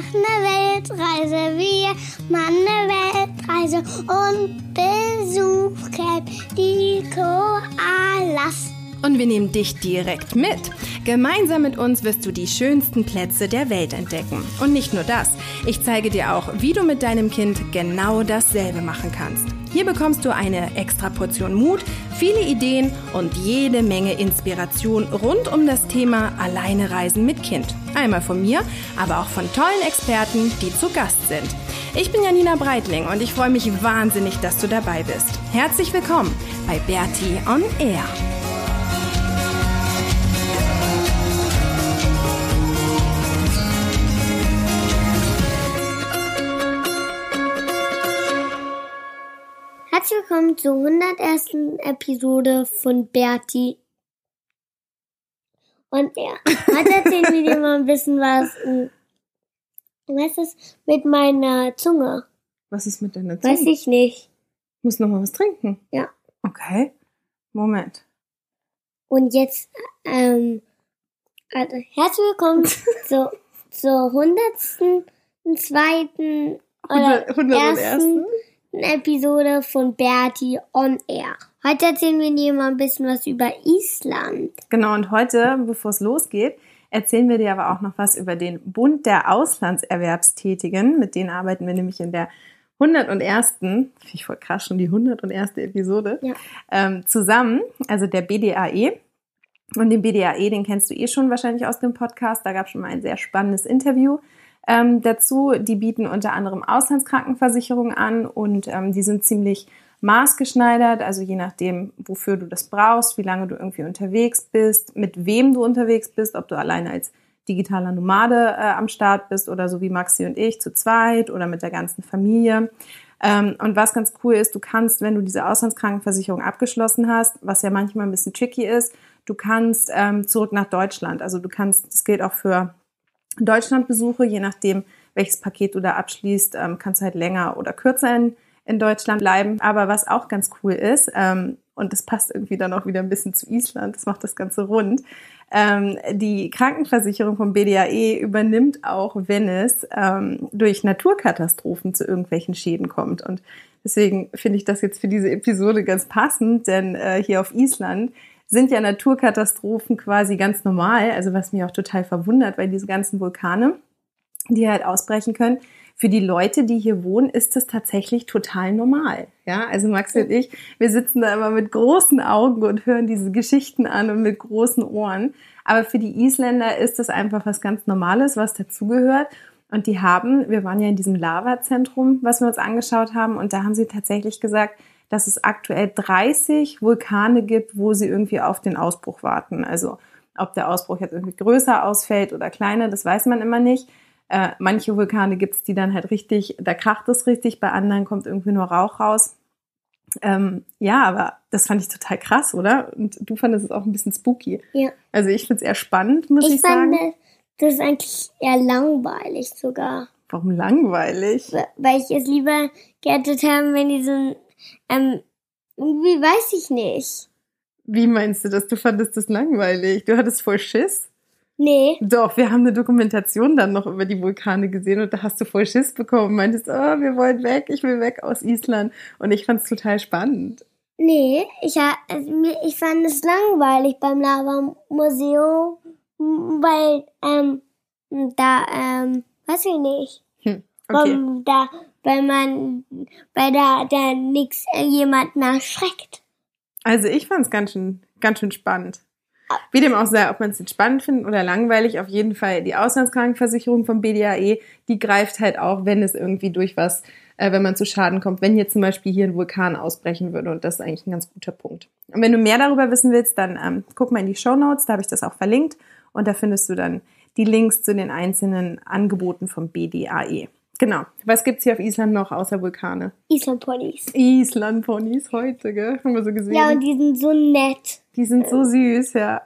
machen eine Weltreise. Wir machen eine Weltreise und besuchen die Koalas. Und wir nehmen dich direkt mit. Gemeinsam mit uns wirst du die schönsten Plätze der Welt entdecken. Und nicht nur das, ich zeige dir auch, wie du mit deinem Kind genau dasselbe machen kannst. Hier bekommst du eine extra Portion Mut, viele Ideen und jede Menge Inspiration rund um das Thema Alleine reisen mit Kind. Einmal von mir, aber auch von tollen Experten, die zu Gast sind. Ich bin Janina Breitling und ich freue mich wahnsinnig, dass du dabei bist. Herzlich willkommen bei Bertie on Air. Willkommen zur 101. Episode von Bertie. Und ja, heute erzählen wir dir mal ein bisschen was. äh, Was ist mit meiner Zunge? Was ist mit deiner Zunge? Weiß ich nicht. muss noch mal was trinken. Ja. Okay. Moment. Und jetzt, ähm, also herzlich willkommen zur, zur hundertsten, zweiten oder 101. Episode von Bertie on Air. Heute erzählen wir dir mal ein bisschen was über Island. Genau, und heute, bevor es losgeht, erzählen wir dir aber auch noch was über den Bund der Auslandserwerbstätigen. Mit denen arbeiten wir nämlich in der 101. Finde ich voll krass, schon die 101. Episode. Ja. Ähm, zusammen, also der BDAE. Und den BDAE, den kennst du eh schon wahrscheinlich aus dem Podcast. Da gab es schon mal ein sehr spannendes Interview ähm, dazu. Die bieten unter anderem Auslandskrankenversicherungen an und ähm, die sind ziemlich maßgeschneidert, also je nachdem, wofür du das brauchst, wie lange du irgendwie unterwegs bist, mit wem du unterwegs bist, ob du alleine als digitaler Nomade äh, am Start bist oder so wie Maxi und ich zu zweit oder mit der ganzen Familie. Ähm, und was ganz cool ist, du kannst, wenn du diese Auslandskrankenversicherung abgeschlossen hast, was ja manchmal ein bisschen tricky ist, du kannst ähm, zurück nach Deutschland. Also du kannst, das gilt auch für Deutschlandbesuche, je nachdem, welches Paket du da abschließt, ähm, kannst du halt länger oder kürzer in, in Deutschland bleiben. Aber was auch ganz cool ist, ähm, und das passt irgendwie dann auch wieder ein bisschen zu Island, das macht das Ganze rund, ähm, die Krankenversicherung vom BDAE übernimmt auch, wenn es ähm, durch Naturkatastrophen zu irgendwelchen Schäden kommt. Und deswegen finde ich das jetzt für diese Episode ganz passend, denn äh, hier auf Island sind ja Naturkatastrophen quasi ganz normal, also was mich auch total verwundert, weil diese ganzen Vulkane, die halt ausbrechen können, für die Leute, die hier wohnen, ist das tatsächlich total normal. Ja, also Max und ich, wir sitzen da immer mit großen Augen und hören diese Geschichten an und mit großen Ohren. Aber für die Isländer ist das einfach was ganz Normales, was dazugehört. Und die haben, wir waren ja in diesem Lavazentrum, was wir uns angeschaut haben, und da haben sie tatsächlich gesagt, dass es aktuell 30 Vulkane gibt, wo sie irgendwie auf den Ausbruch warten. Also ob der Ausbruch jetzt irgendwie größer ausfällt oder kleiner, das weiß man immer nicht. Äh, manche Vulkane gibt's, die dann halt richtig, da kracht es richtig, bei anderen kommt irgendwie nur Rauch raus. Ähm, ja, aber das fand ich total krass, oder? Und du fandest es auch ein bisschen spooky. Ja. Also ich find's eher spannend, muss ich, Ich fand sagen. das ist eigentlich eher langweilig sogar. Warum langweilig? Weil ich es lieber gerettet haben, wenn die so ein, ähm, irgendwie weiß ich nicht. Wie meinst du das? Du fandest das langweilig? Du hattest voll Schiss? Nee. Doch, wir haben eine Dokumentation dann noch über die Vulkane gesehen und da hast du voll Schiss bekommen. Meintest, oh, wir wollen weg, ich will weg aus Island. Und ich fand's total spannend. Nee, ich, also ich fand es langweilig beim Lava-Museum, weil, ähm, da, ähm, weiß ich nicht. Hm, okay. Warum da, weil man, weil da, da nix jemanden erschreckt. Also ich fand's ganz schön, ganz schön spannend. Wie dem auch sei, ob man es jetzt spannend findet oder langweilig, auf jeden Fall die Auslandskrankenversicherung vom BDAE, die greift halt auch, wenn es irgendwie durch was, äh, wenn man zu Schaden kommt, wenn jetzt zum Beispiel hier ein Vulkan ausbrechen würde und das ist eigentlich ein ganz guter Punkt. Und wenn du mehr darüber wissen willst, dann ähm, guck mal in die Show Notes, da habe ich das auch verlinkt und da findest du dann die Links zu den einzelnen Angeboten vom BDAE. Genau. Was gibt's hier auf Island noch außer Vulkane? Island Ponys. Island-Ponys heute, gell? Haben wir so gesehen. Ja, und die sind so nett. die sind so süß, ja.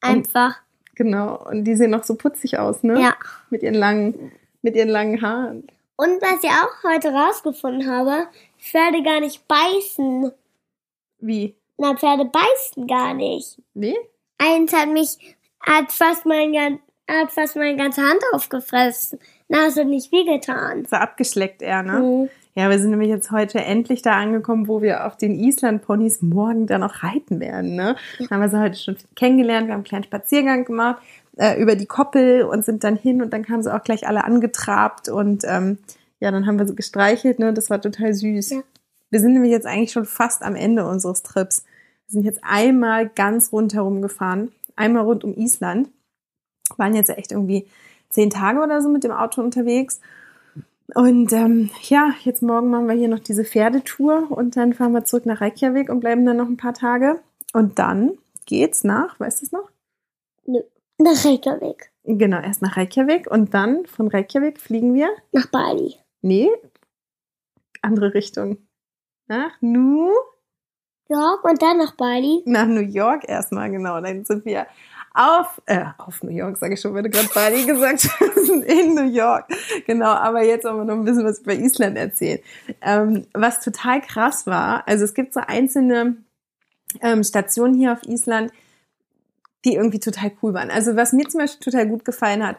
Einfach. Genau. Und die sehen noch so putzig aus, ne? Ja. Mit ihren langen, mit ihren langen Haaren. Und was ich auch heute rausgefunden habe, Pferde gar nicht beißen. Wie? Na, Pferde beißen gar nicht. Nee? Eins hat mich, hat fast mein, gan- hat fast meine ganze Hand aufgefressen. Na, hast du nicht wehgetan. So abgeschleckt er, ne? Mhm. Ja, wir sind nämlich jetzt heute endlich da angekommen, wo wir auf den Island-Ponys morgen dann auch reiten werden. Ne? Haben wir sie heute schon kennengelernt, wir haben einen kleinen Spaziergang gemacht äh, über die Koppel und sind dann hin und dann kamen sie auch gleich alle angetrabt und ähm, ja, dann haben wir sie gestreichelt, ne? Das war total süß. Ja. Wir sind nämlich jetzt eigentlich schon fast am Ende unseres Trips. Wir sind jetzt einmal ganz rundherum gefahren, einmal rund um Island. Waren jetzt echt irgendwie zehn Tage oder so mit dem Auto unterwegs. Und ähm, ja, jetzt morgen machen wir hier noch diese Pferdetour und dann fahren wir zurück nach Reykjavik und bleiben dann noch ein paar Tage. Und dann geht's nach, weißt du es noch? Nö. Nach Reykjavik. Genau, erst nach Reykjavik und dann von Reykjavik fliegen wir. Nach Bali. Nee, andere Richtung. Nach New, York und dann nach Bali. nach New York erstmal, genau. Dann sind wir auf, äh, auf New York, sage ich schon, wenn du gerade Bali gesagt hast, in New York. Genau, aber jetzt aber noch ein bisschen was über Island erzählen. Ähm, was total krass war, also es gibt so einzelne ähm, Stationen hier auf Island, die irgendwie total cool waren. Also was mir zum Beispiel total gut gefallen hat,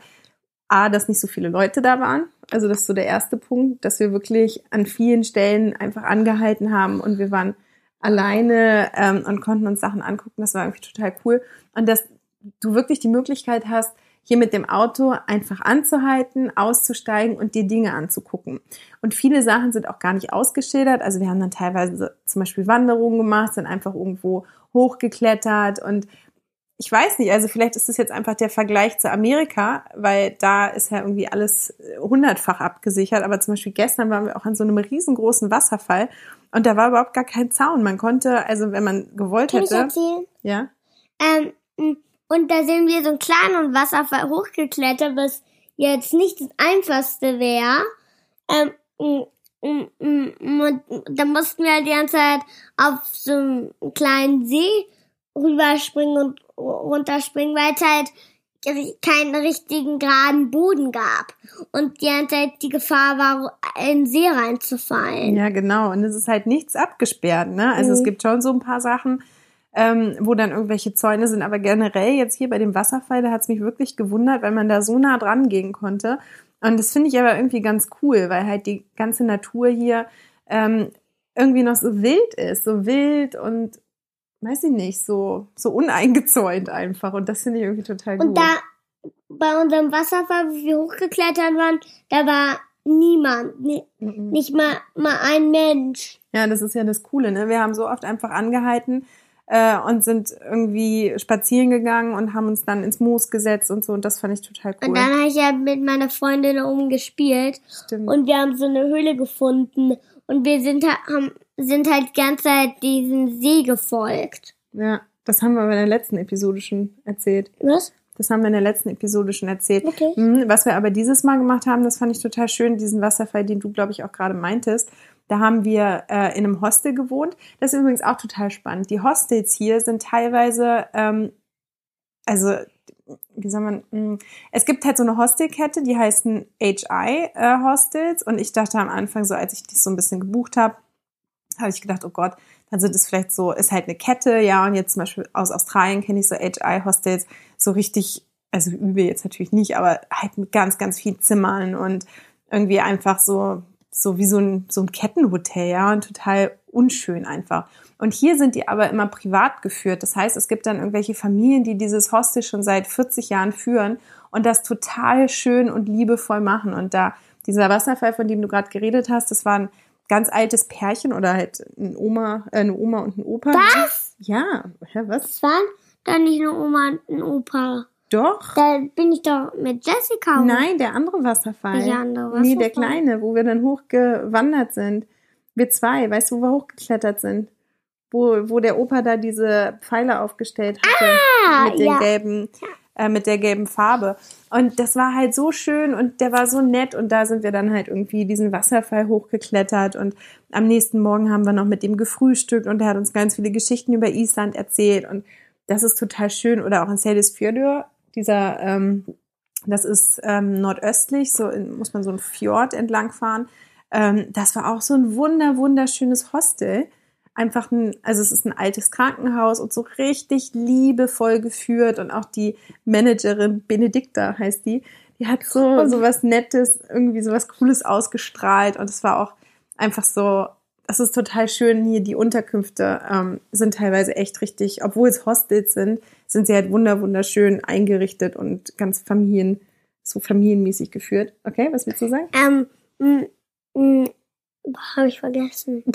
A, dass nicht so viele Leute da waren. Also das ist so der erste Punkt, dass wir wirklich an vielen Stellen einfach angehalten haben und wir waren alleine ähm, und konnten uns Sachen angucken. Das war irgendwie total cool. Und dass du wirklich die Möglichkeit hast, hier mit dem Auto einfach anzuhalten, auszusteigen und dir Dinge anzugucken. Und viele Sachen sind auch gar nicht ausgeschildert. Also wir haben dann teilweise zum Beispiel Wanderungen gemacht, sind einfach irgendwo hochgeklettert und ich weiß nicht, also vielleicht ist das jetzt einfach der Vergleich zu Amerika, weil da ist ja irgendwie alles hundertfach abgesichert. Aber zum Beispiel gestern waren wir auch an so einem riesengroßen Wasserfall und da war überhaupt gar kein Zaun. Man konnte, also wenn man gewollt Kann ich hätte, erzählen? ja, Ähm, und da sind wir so einen kleinen Wasserfall hochgeklettert, was jetzt nicht das einfachste wäre. Ähm, da mussten wir halt die ganze Zeit auf so einem kleinen See rüberspringen und runterspringen, weil es halt keinen richtigen geraden Boden gab. Und die ganze Zeit die Gefahr war, in den See reinzufallen. Ja, genau. Und es ist halt nichts abgesperrt, ne? Also es Mhm. gibt schon so ein paar Sachen, ähm, wo dann irgendwelche Zäune sind. Aber generell jetzt hier bei dem Wasserfall, da hat es mich wirklich gewundert, weil man da so nah dran gehen konnte. Und das finde ich aber irgendwie ganz cool, weil halt die ganze Natur hier ähm, irgendwie noch so wild ist, so wild und weiß ich nicht, so, so uneingezäunt einfach. Und das finde ich irgendwie total gut. Und da bei unserem Wasserfall, wo wir hochgeklettert waren, da war niemand, ni- Mhm. nicht mal, mal ein Mensch. Ja, das ist ja das Coole, ne? Wir haben so oft einfach angehalten äh, und sind irgendwie spazieren gegangen und haben uns dann ins Moos gesetzt und so und das fand ich total cool. Und dann habe ich ja mit meiner Freundin da oben gespielt Stimmt. und wir haben so eine Höhle gefunden und wir sind, ha- haben, sind halt die ganze Zeit diesen See gefolgt. ja, das haben wir in der letzten Episode schon erzählt. Was? Das haben wir in der letzten Episode schon erzählt. Okay. Mhm, Was wir aber dieses Mal gemacht haben, das fand ich total schön, diesen Wasserfall, den du, glaube ich, auch gerade meintest. Da haben wir äh, in einem Hostel gewohnt. Das ist übrigens auch total spannend. Die Hostels hier sind teilweise, ähm, also wie soll man, mh, es gibt halt so eine Hostelkette, die heißen HI äh, Hostels. Und ich dachte am Anfang, so als ich das so ein bisschen gebucht habe, habe ich gedacht, oh Gott, dann sind es vielleicht so, ist halt eine Kette, ja, und jetzt zum Beispiel aus Australien kenne ich so HI-Hostels, so richtig, also übel jetzt natürlich nicht, aber halt mit ganz, ganz viel Zimmern und irgendwie einfach so, so wie so ein, so ein Kettenhotel, ja, und total unschön einfach. Und hier sind die aber immer privat geführt. Das heißt, es gibt dann irgendwelche Familien, die dieses Hostel schon seit 40 Jahren führen und das total schön und liebevoll machen. Und da, dieser Wasserfall, von dem du gerade geredet hast, das war ein ganz altes Pärchen oder halt ein Oma, äh, eine Oma und ein Opa. Was? Ja, was? Das waren da nicht eine Oma und ein Opa. Doch. Da bin ich doch mit Jessica. hoch. Nein, der andere Wasserfall. Welcher andere Nee, der Wasserfall? kleine, wo wir dann hochgewandert sind. Wir zwei, weißt du, wo wir hochgeklettert sind? Wo, wo der Opa da diese Pfeile aufgestellt hatte. Ah, mit den ja. gelben, äh, mit der gelben Farbe. Und das war halt so schön und der war so nett und da sind wir dann halt irgendwie diesen Wasserfall hochgeklettert und am nächsten Morgen haben wir noch mit ihm gefrühstückt und er hat uns ganz viele Geschichten über Island erzählt und das ist total schön. Oder auch in Seyðisfjörður, dieser, ähm, das ist ähm, nordöstlich, so in, muss man so einen Fjord entlang fahren. Ähm, das war auch so ein wunder, wunderschönes Hostel. einfach ein, also es ist ein altes Krankenhaus und so richtig liebevoll geführt und auch die Managerin Benedikta heißt die, die hat so, so was Nettes, irgendwie so was Cooles ausgestrahlt und es war auch einfach so, das ist total schön hier, die Unterkünfte ähm, sind teilweise echt richtig, obwohl es Hostels sind, sind sie halt wunder, wunderschön eingerichtet und ganz familien, so familienmäßig geführt. Okay, was willst du sagen? Ähm, habe ich vergessen.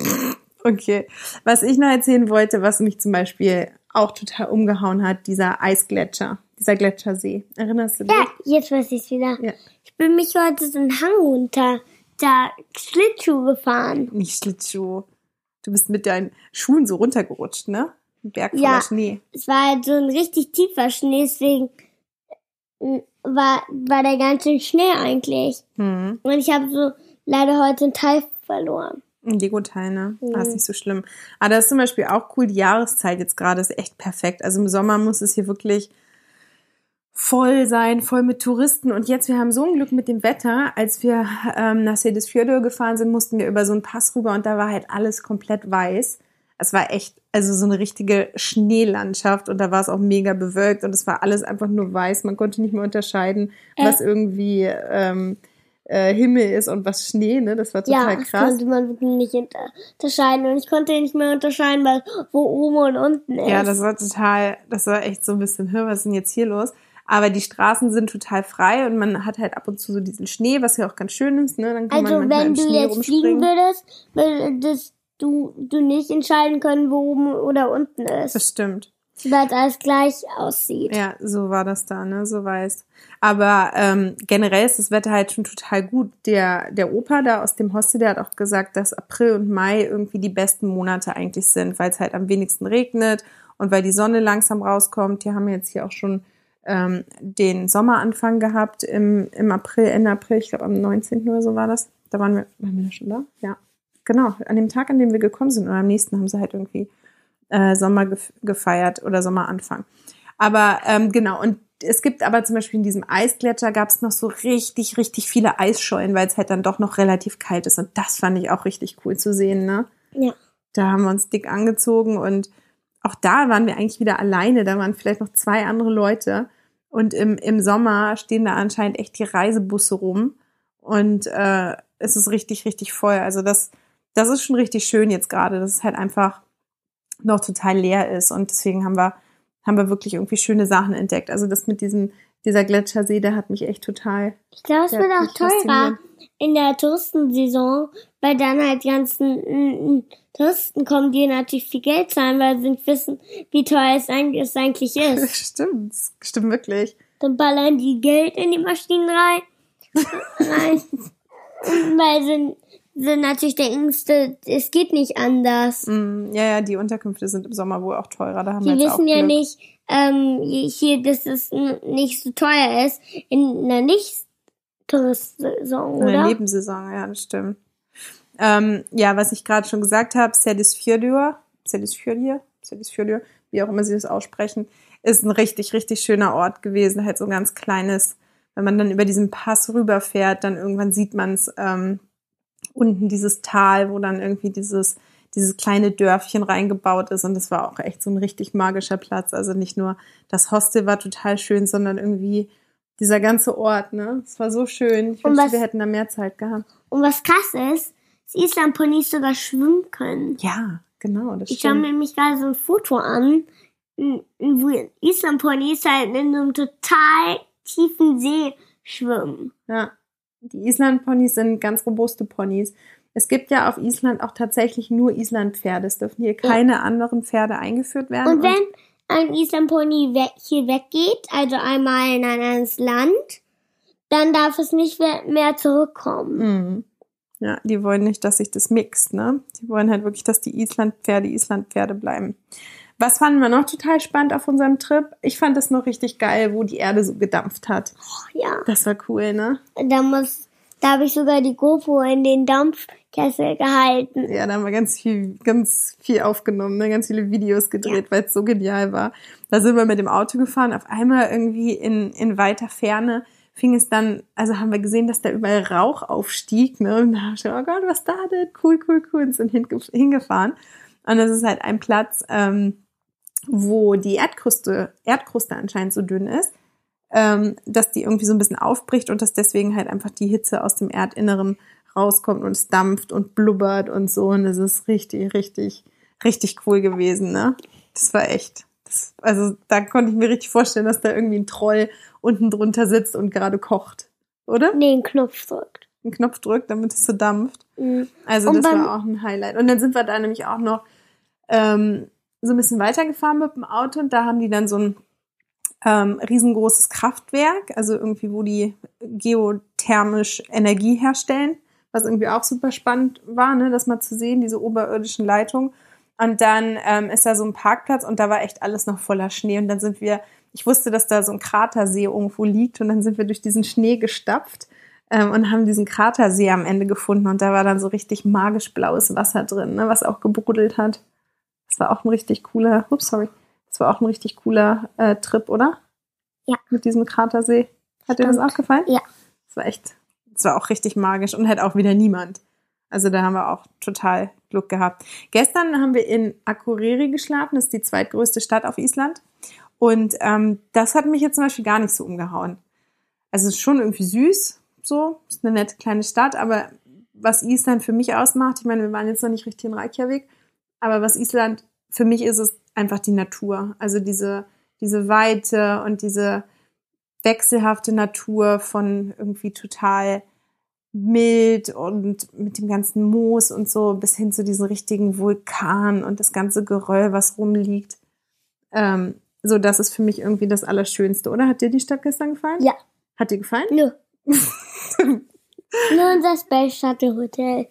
Okay. Was ich noch erzählen wollte, was mich zum Beispiel auch total umgehauen hat, dieser Eisgletscher, dieser Gletschersee. Erinnerst du dich? Ja, jetzt weiß ich wieder. Ja. Ich bin mich heute so einen Hang runter, da Schlittschuh gefahren. Nicht Schlittschuh. Du bist mit deinen Schuhen so runtergerutscht, ne? Ein Berg voller Ja. Schnee. Es war halt so ein richtig tiefer Schnee, deswegen äh, war, war der ganz schön Schnee eigentlich. Hm. Und ich habe so leider heute einen Teil verloren. Ein Lego-Teil, ne? Mhm. Ah, ist nicht so schlimm. Aber das ist zum Beispiel auch cool. Die Jahreszeit jetzt gerade ist echt perfekt. Also im Sommer muss es hier wirklich voll sein, voll mit Touristen. Und jetzt, wir haben so ein Glück mit dem Wetter. Als wir ähm, nach Sedisfjörður gefahren sind, mussten wir über so einen Pass rüber und da war halt alles komplett weiß. Es war echt, also so eine richtige Schneelandschaft und da war es auch mega bewölkt und es war alles einfach nur weiß. Man konnte nicht mehr unterscheiden, Äh. was irgendwie ähm, äh, Himmel ist und was Schnee, ne? Das war total ja, das krass. konnte man wirklich nicht unter- unterscheiden. Und ich konnte nicht mehr unterscheiden, weil wo oben und unten ist. Ja, das war total, das war echt so ein bisschen, hör, was ist denn jetzt hier los? Aber die Straßen sind total frei und man hat halt ab und zu so diesen Schnee, was ja auch ganz schön ist, ne? Dann kann also man manchmal wenn im du jetzt fliegen würdest, würdest du, du nicht entscheiden können, wo oben oder unten Das ist. stimmt. Weil es alles gleich aussieht. Ja, so war das da, ne? So weiß. Aber ähm, generell ist das Wetter halt schon total gut. Der, der Opa da aus dem Hostel, der hat auch gesagt, dass April und Mai irgendwie die besten Monate eigentlich sind, weil es halt am wenigsten regnet und weil die Sonne langsam rauskommt. Die haben jetzt hier auch schon ähm, den Sommeranfang gehabt im, im April, Ende April, ich glaube am 19. oder so war das. Da waren wir, waren wir da schon da? Ja. Genau, an dem Tag, an dem wir gekommen sind oder am nächsten haben sie halt irgendwie äh, Sommer gef gefeiert oder Sommeranfang. Aber ähm, genau, und es gibt aber zum Beispiel in diesem Eisgletscher gab es noch so richtig, richtig viele Eisschollen, weil es halt dann doch noch relativ kalt ist. Und das fand ich auch richtig cool zu sehen, ne? Ja. Da haben wir uns dick angezogen und auch da waren wir eigentlich wieder alleine. Da waren vielleicht noch zwei andere Leute. Und im, im Sommer stehen da anscheinend echt die Reisebusse rum. Und äh, es ist richtig, richtig voll. Also das, das ist schon richtig schön jetzt gerade, dass es halt einfach noch total leer ist. Und deswegen haben wir, haben wir wirklich irgendwie schöne Sachen entdeckt. Also das mit diesem, dieser Gletschersee, der hat mich echt total. Ich glaube, es wird auch teurer in der Touristensaison, weil dann halt die ganzen Touristen kommen, die natürlich viel Geld zahlen, weil sie nicht wissen, wie teuer es eigentlich, ist. Stimmt, stimmt wirklich. Dann ballern die Geld in die Maschinen rein. rein. Weil sie, sie natürlich denken, es geht nicht anders. Mm, ja, ja, die Unterkünfte sind im Sommer wohl auch teurer. Da haben Die wir wissen ja nicht, ähm, hier, dass es nicht so teuer ist in einer Nicht-Touristsaison, In der? Nebensaison, ja, das stimmt. Ähm, ja, was ich gerade schon gesagt habe, Sedisfjörður, Sedisfjörður, Sedisfjörður, wie auch immer sie das aussprechen, ist ein richtig, richtig schöner Ort gewesen. Halt so ein ganz kleines, wenn man dann über diesen Pass rüberfährt, dann irgendwann sieht man es ähm, unten dieses Tal, wo dann irgendwie dieses dieses kleine Dörfchen reingebaut ist und das war auch echt so ein richtig magischer Platz. Also nicht nur das Hostel war total schön, sondern irgendwie dieser ganze Ort, ne? Es war so schön. Ich Und wünschte, was- wir hätten da mehr Zeit gehabt. Und was krass ist, Islandponys sogar schwimmen können. Ja, genau, das Ich schaue mir nämlich gerade so ein Foto an, wo Islandponys halt in einem total tiefen See schwimmen. Ja. Die Island-Ponys sind ganz robuste Ponys. Es gibt ja auf Island auch tatsächlich nur Island-Pferde. Es dürfen hier keine anderen Pferde eingeführt werden. Und wenn ein Islandpony weg, hier weggeht, also einmal in ein anderes Land, dann darf es nicht mehr- mehr zurückkommen. Mhm. Ja, die wollen nicht, dass sich das mixt, ne? Die wollen halt wirklich, dass die Islandpferde Islandpferde bleiben. Was fanden wir noch total spannend auf unserem Trip? Ich fand das noch richtig geil, wo die Erde so gedampft hat. Ja, Das war cool, ne? da muss, da habe ich sogar die GoPro in den Dampfkessel gehalten. Ja, da haben wir ganz viel, ganz viel aufgenommen, ne? ganz viele Videos gedreht, weil es so genial war. Da sind wir mit dem Auto gefahren, auf einmal irgendwie in, in weiter Ferne fing es dann, also haben wir gesehen, dass da überall Rauch aufstieg, ne? Und da haben wir oh Gott, was da denn? Cool, cool, cool, und sind hinge- hingefahren. Und das ist halt ein Platz, ähm, wo die Erdkruste, Erdkruste anscheinend so dünn ist, ähm, dass die irgendwie so ein bisschen aufbricht und dass deswegen halt einfach die Hitze aus dem Erdinneren rauskommt und es dampft und blubbert und so. Und das ist richtig, richtig, richtig cool gewesen, ne? Das war echt. Das, also da konnte ich mir richtig vorstellen, dass da irgendwie ein Troll unten drunter sitzt und gerade kocht. Oder? Nee, einen Knopf drückt. Einen Knopf drückt, damit es so dampft. Mhm. Also Und das war auch ein Highlight. Und dann sind wir da nämlich auch noch ähm, so ein bisschen weitergefahren mit dem Auto und da haben die dann so ein ähm, riesengroßes Kraftwerk, also irgendwie, wo die geothermisch Energie herstellen, was irgendwie auch super spannend war, ne, das mal zu sehen, diese oberirdischen Leitungen. Und dann ähm, ist da so ein Parkplatz und da war echt alles noch voller Schnee. Und dann sind wir, ich wusste, dass da so ein Kratersee irgendwo liegt und dann sind wir durch diesen Schnee gestapft ähm, und haben diesen Kratersee am Ende gefunden und da war dann so richtig magisch blaues Wasser drin, ne, was auch gebruddelt hat. Das war auch ein richtig cooler, ups, sorry, das war auch ein richtig cooler äh, Trip, oder? Ja. Mit diesem Kratersee. Hat dir das Stimmt. auch gefallen? Ja. Das war echt, das war auch richtig magisch und halt auch wieder niemand. Also da haben wir auch total Glück gehabt. Gestern haben wir in Akureyri geschlafen, das ist die zweitgrößte Stadt auf Island. Und ähm, das hat mich jetzt zum Beispiel gar nicht so umgehauen. Also es ist schon irgendwie süß, so, ist eine nette kleine Stadt, aber was Island für mich ausmacht, ich meine, wir waren jetzt noch nicht richtig in Reykjavik, aber was Island für mich ist, ist einfach die Natur. Also diese, diese Weite und diese wechselhafte Natur von irgendwie total mild und mit dem ganzen Moos und so bis hin zu diesen richtigen Vulkan und das ganze Geröll, was rumliegt. Ähm, so, das ist für mich irgendwie das Allerschönste, oder? Hat dir die Stadt gestern gefallen? Ja. Hat dir gefallen? Nö. Nur unser Space Shuttle Hotel.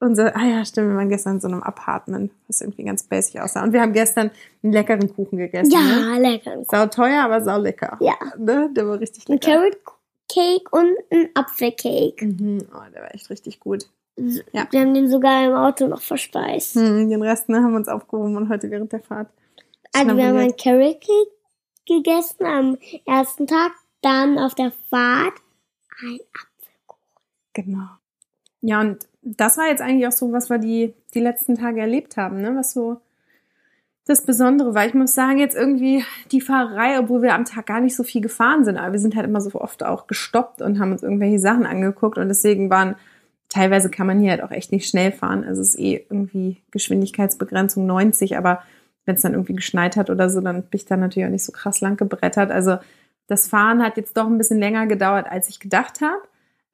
Unser, ah ja, stimmt, wir waren gestern in so einem Apartment, was irgendwie ganz basic aussah. Und wir haben gestern einen leckeren Kuchen gegessen. Ne? Ja, lecker. Sau teuer, aber sau lecker. Ja. Ne? Der war richtig Ein lecker. Carrot Cake und ein Apfelcake. Mhm. Oh, der war echt richtig gut. Ja. Wir haben den sogar im Auto noch verspeist. Hm, den Rest ne, haben wir uns aufgehoben und heute während der Fahrt. Also wir haben schnabuliert. ein Carrot Cake gegessen am ersten Tag, dann auf der Fahrt ein Genau. Ja, und das war jetzt eigentlich auch so, was wir die, die letzten Tage erlebt haben, ne? Was so das Besondere war. Ich muss sagen, jetzt irgendwie die Fahrerei, obwohl wir am Tag gar nicht so viel gefahren sind, aber wir sind halt immer so oft auch gestoppt und haben uns irgendwelche Sachen angeguckt und deswegen waren, teilweise kann man hier halt auch echt nicht schnell fahren. Also es ist eh irgendwie Geschwindigkeitsbegrenzung 90, aber wenn es dann irgendwie geschneit hat oder so, dann bin ich da natürlich auch nicht so krass lang gebrettert. Also das Fahren hat jetzt doch ein bisschen länger gedauert, als ich gedacht habe.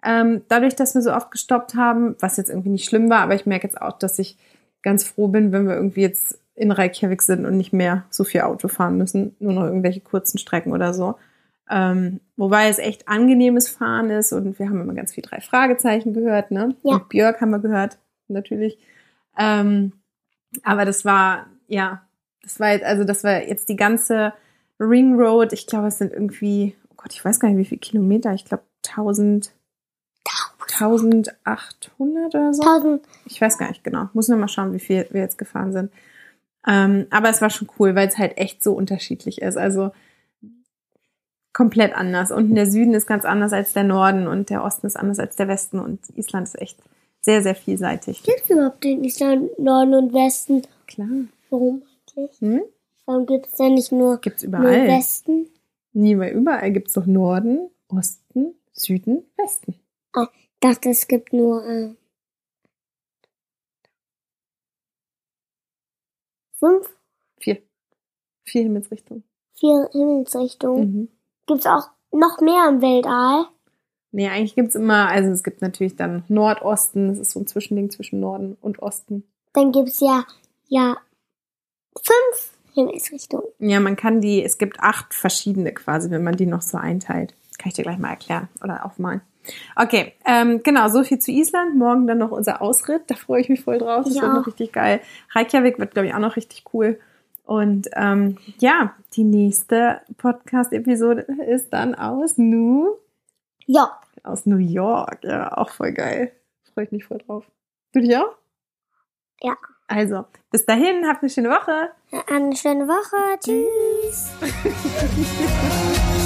Ähm, dadurch, dass wir so oft gestoppt haben, was jetzt irgendwie nicht schlimm war, aber ich merke jetzt auch, dass ich ganz froh bin, wenn wir irgendwie jetzt in Reykjavik sind und nicht mehr so viel Auto fahren müssen, nur noch irgendwelche kurzen Strecken oder so. Ähm, wobei es echt angenehmes Fahren ist und wir haben immer ganz viel drei Fragezeichen gehört, ne? Ja. Und Björk haben wir gehört, natürlich. Ähm, aber das war, ja, das war jetzt, also das war jetzt die ganze Ring Road. Ich glaube, es sind irgendwie, oh Gott, ich weiß gar nicht, wie viele Kilometer. Ich glaube, 1000, 1800 oder so. 1000. Ich weiß gar nicht genau. Muss nur mal schauen, wie viel wir jetzt gefahren sind. Ähm, aber es war schon cool, weil es halt echt so unterschiedlich ist. Also komplett anders. Und der Süden ist ganz anders als der Norden und der Osten ist anders als der Westen und Island ist echt sehr, sehr vielseitig. Gibt es überhaupt in Island Norden und Westen? Klar. Warum eigentlich? Hm? Warum gibt es denn nicht nur, Gibt's nur überall. Westen? Nie, weil überall gibt's doch Norden, Osten, Süden, Westen. Ich dachte, es gibt nur äh, fünf, Vier. Vier Himmelsrichtungen. vier Himmelsrichtungen. Mhm. Gibt es auch noch mehr im Weltall? Nee, eigentlich gibt's immer, also es gibt natürlich dann Nordosten, das ist so ein Zwischending zwischen Norden und Osten. Dann gibt es ja, ja fünf Himmelsrichtungen. Ja, man kann die, es gibt acht verschiedene quasi, wenn man die noch so einteilt. Kann ich dir gleich mal erklären oder aufmalen. Okay, ähm, genau, so viel zu Island. Morgen dann noch unser Ausritt. Da freue ich mich voll drauf. Das Ich wird noch richtig geil. Reykjavik wird, glaube ich, auch noch richtig cool. Und ähm, ja, die nächste Podcast-Episode ist dann aus New, Ja, aus New York. Ja, auch voll geil. Freue ich mich voll drauf. Du dich auch? Ja. Also, bis dahin, habt eine schöne Woche. eine schöne Woche. Tschüss.